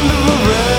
under the red.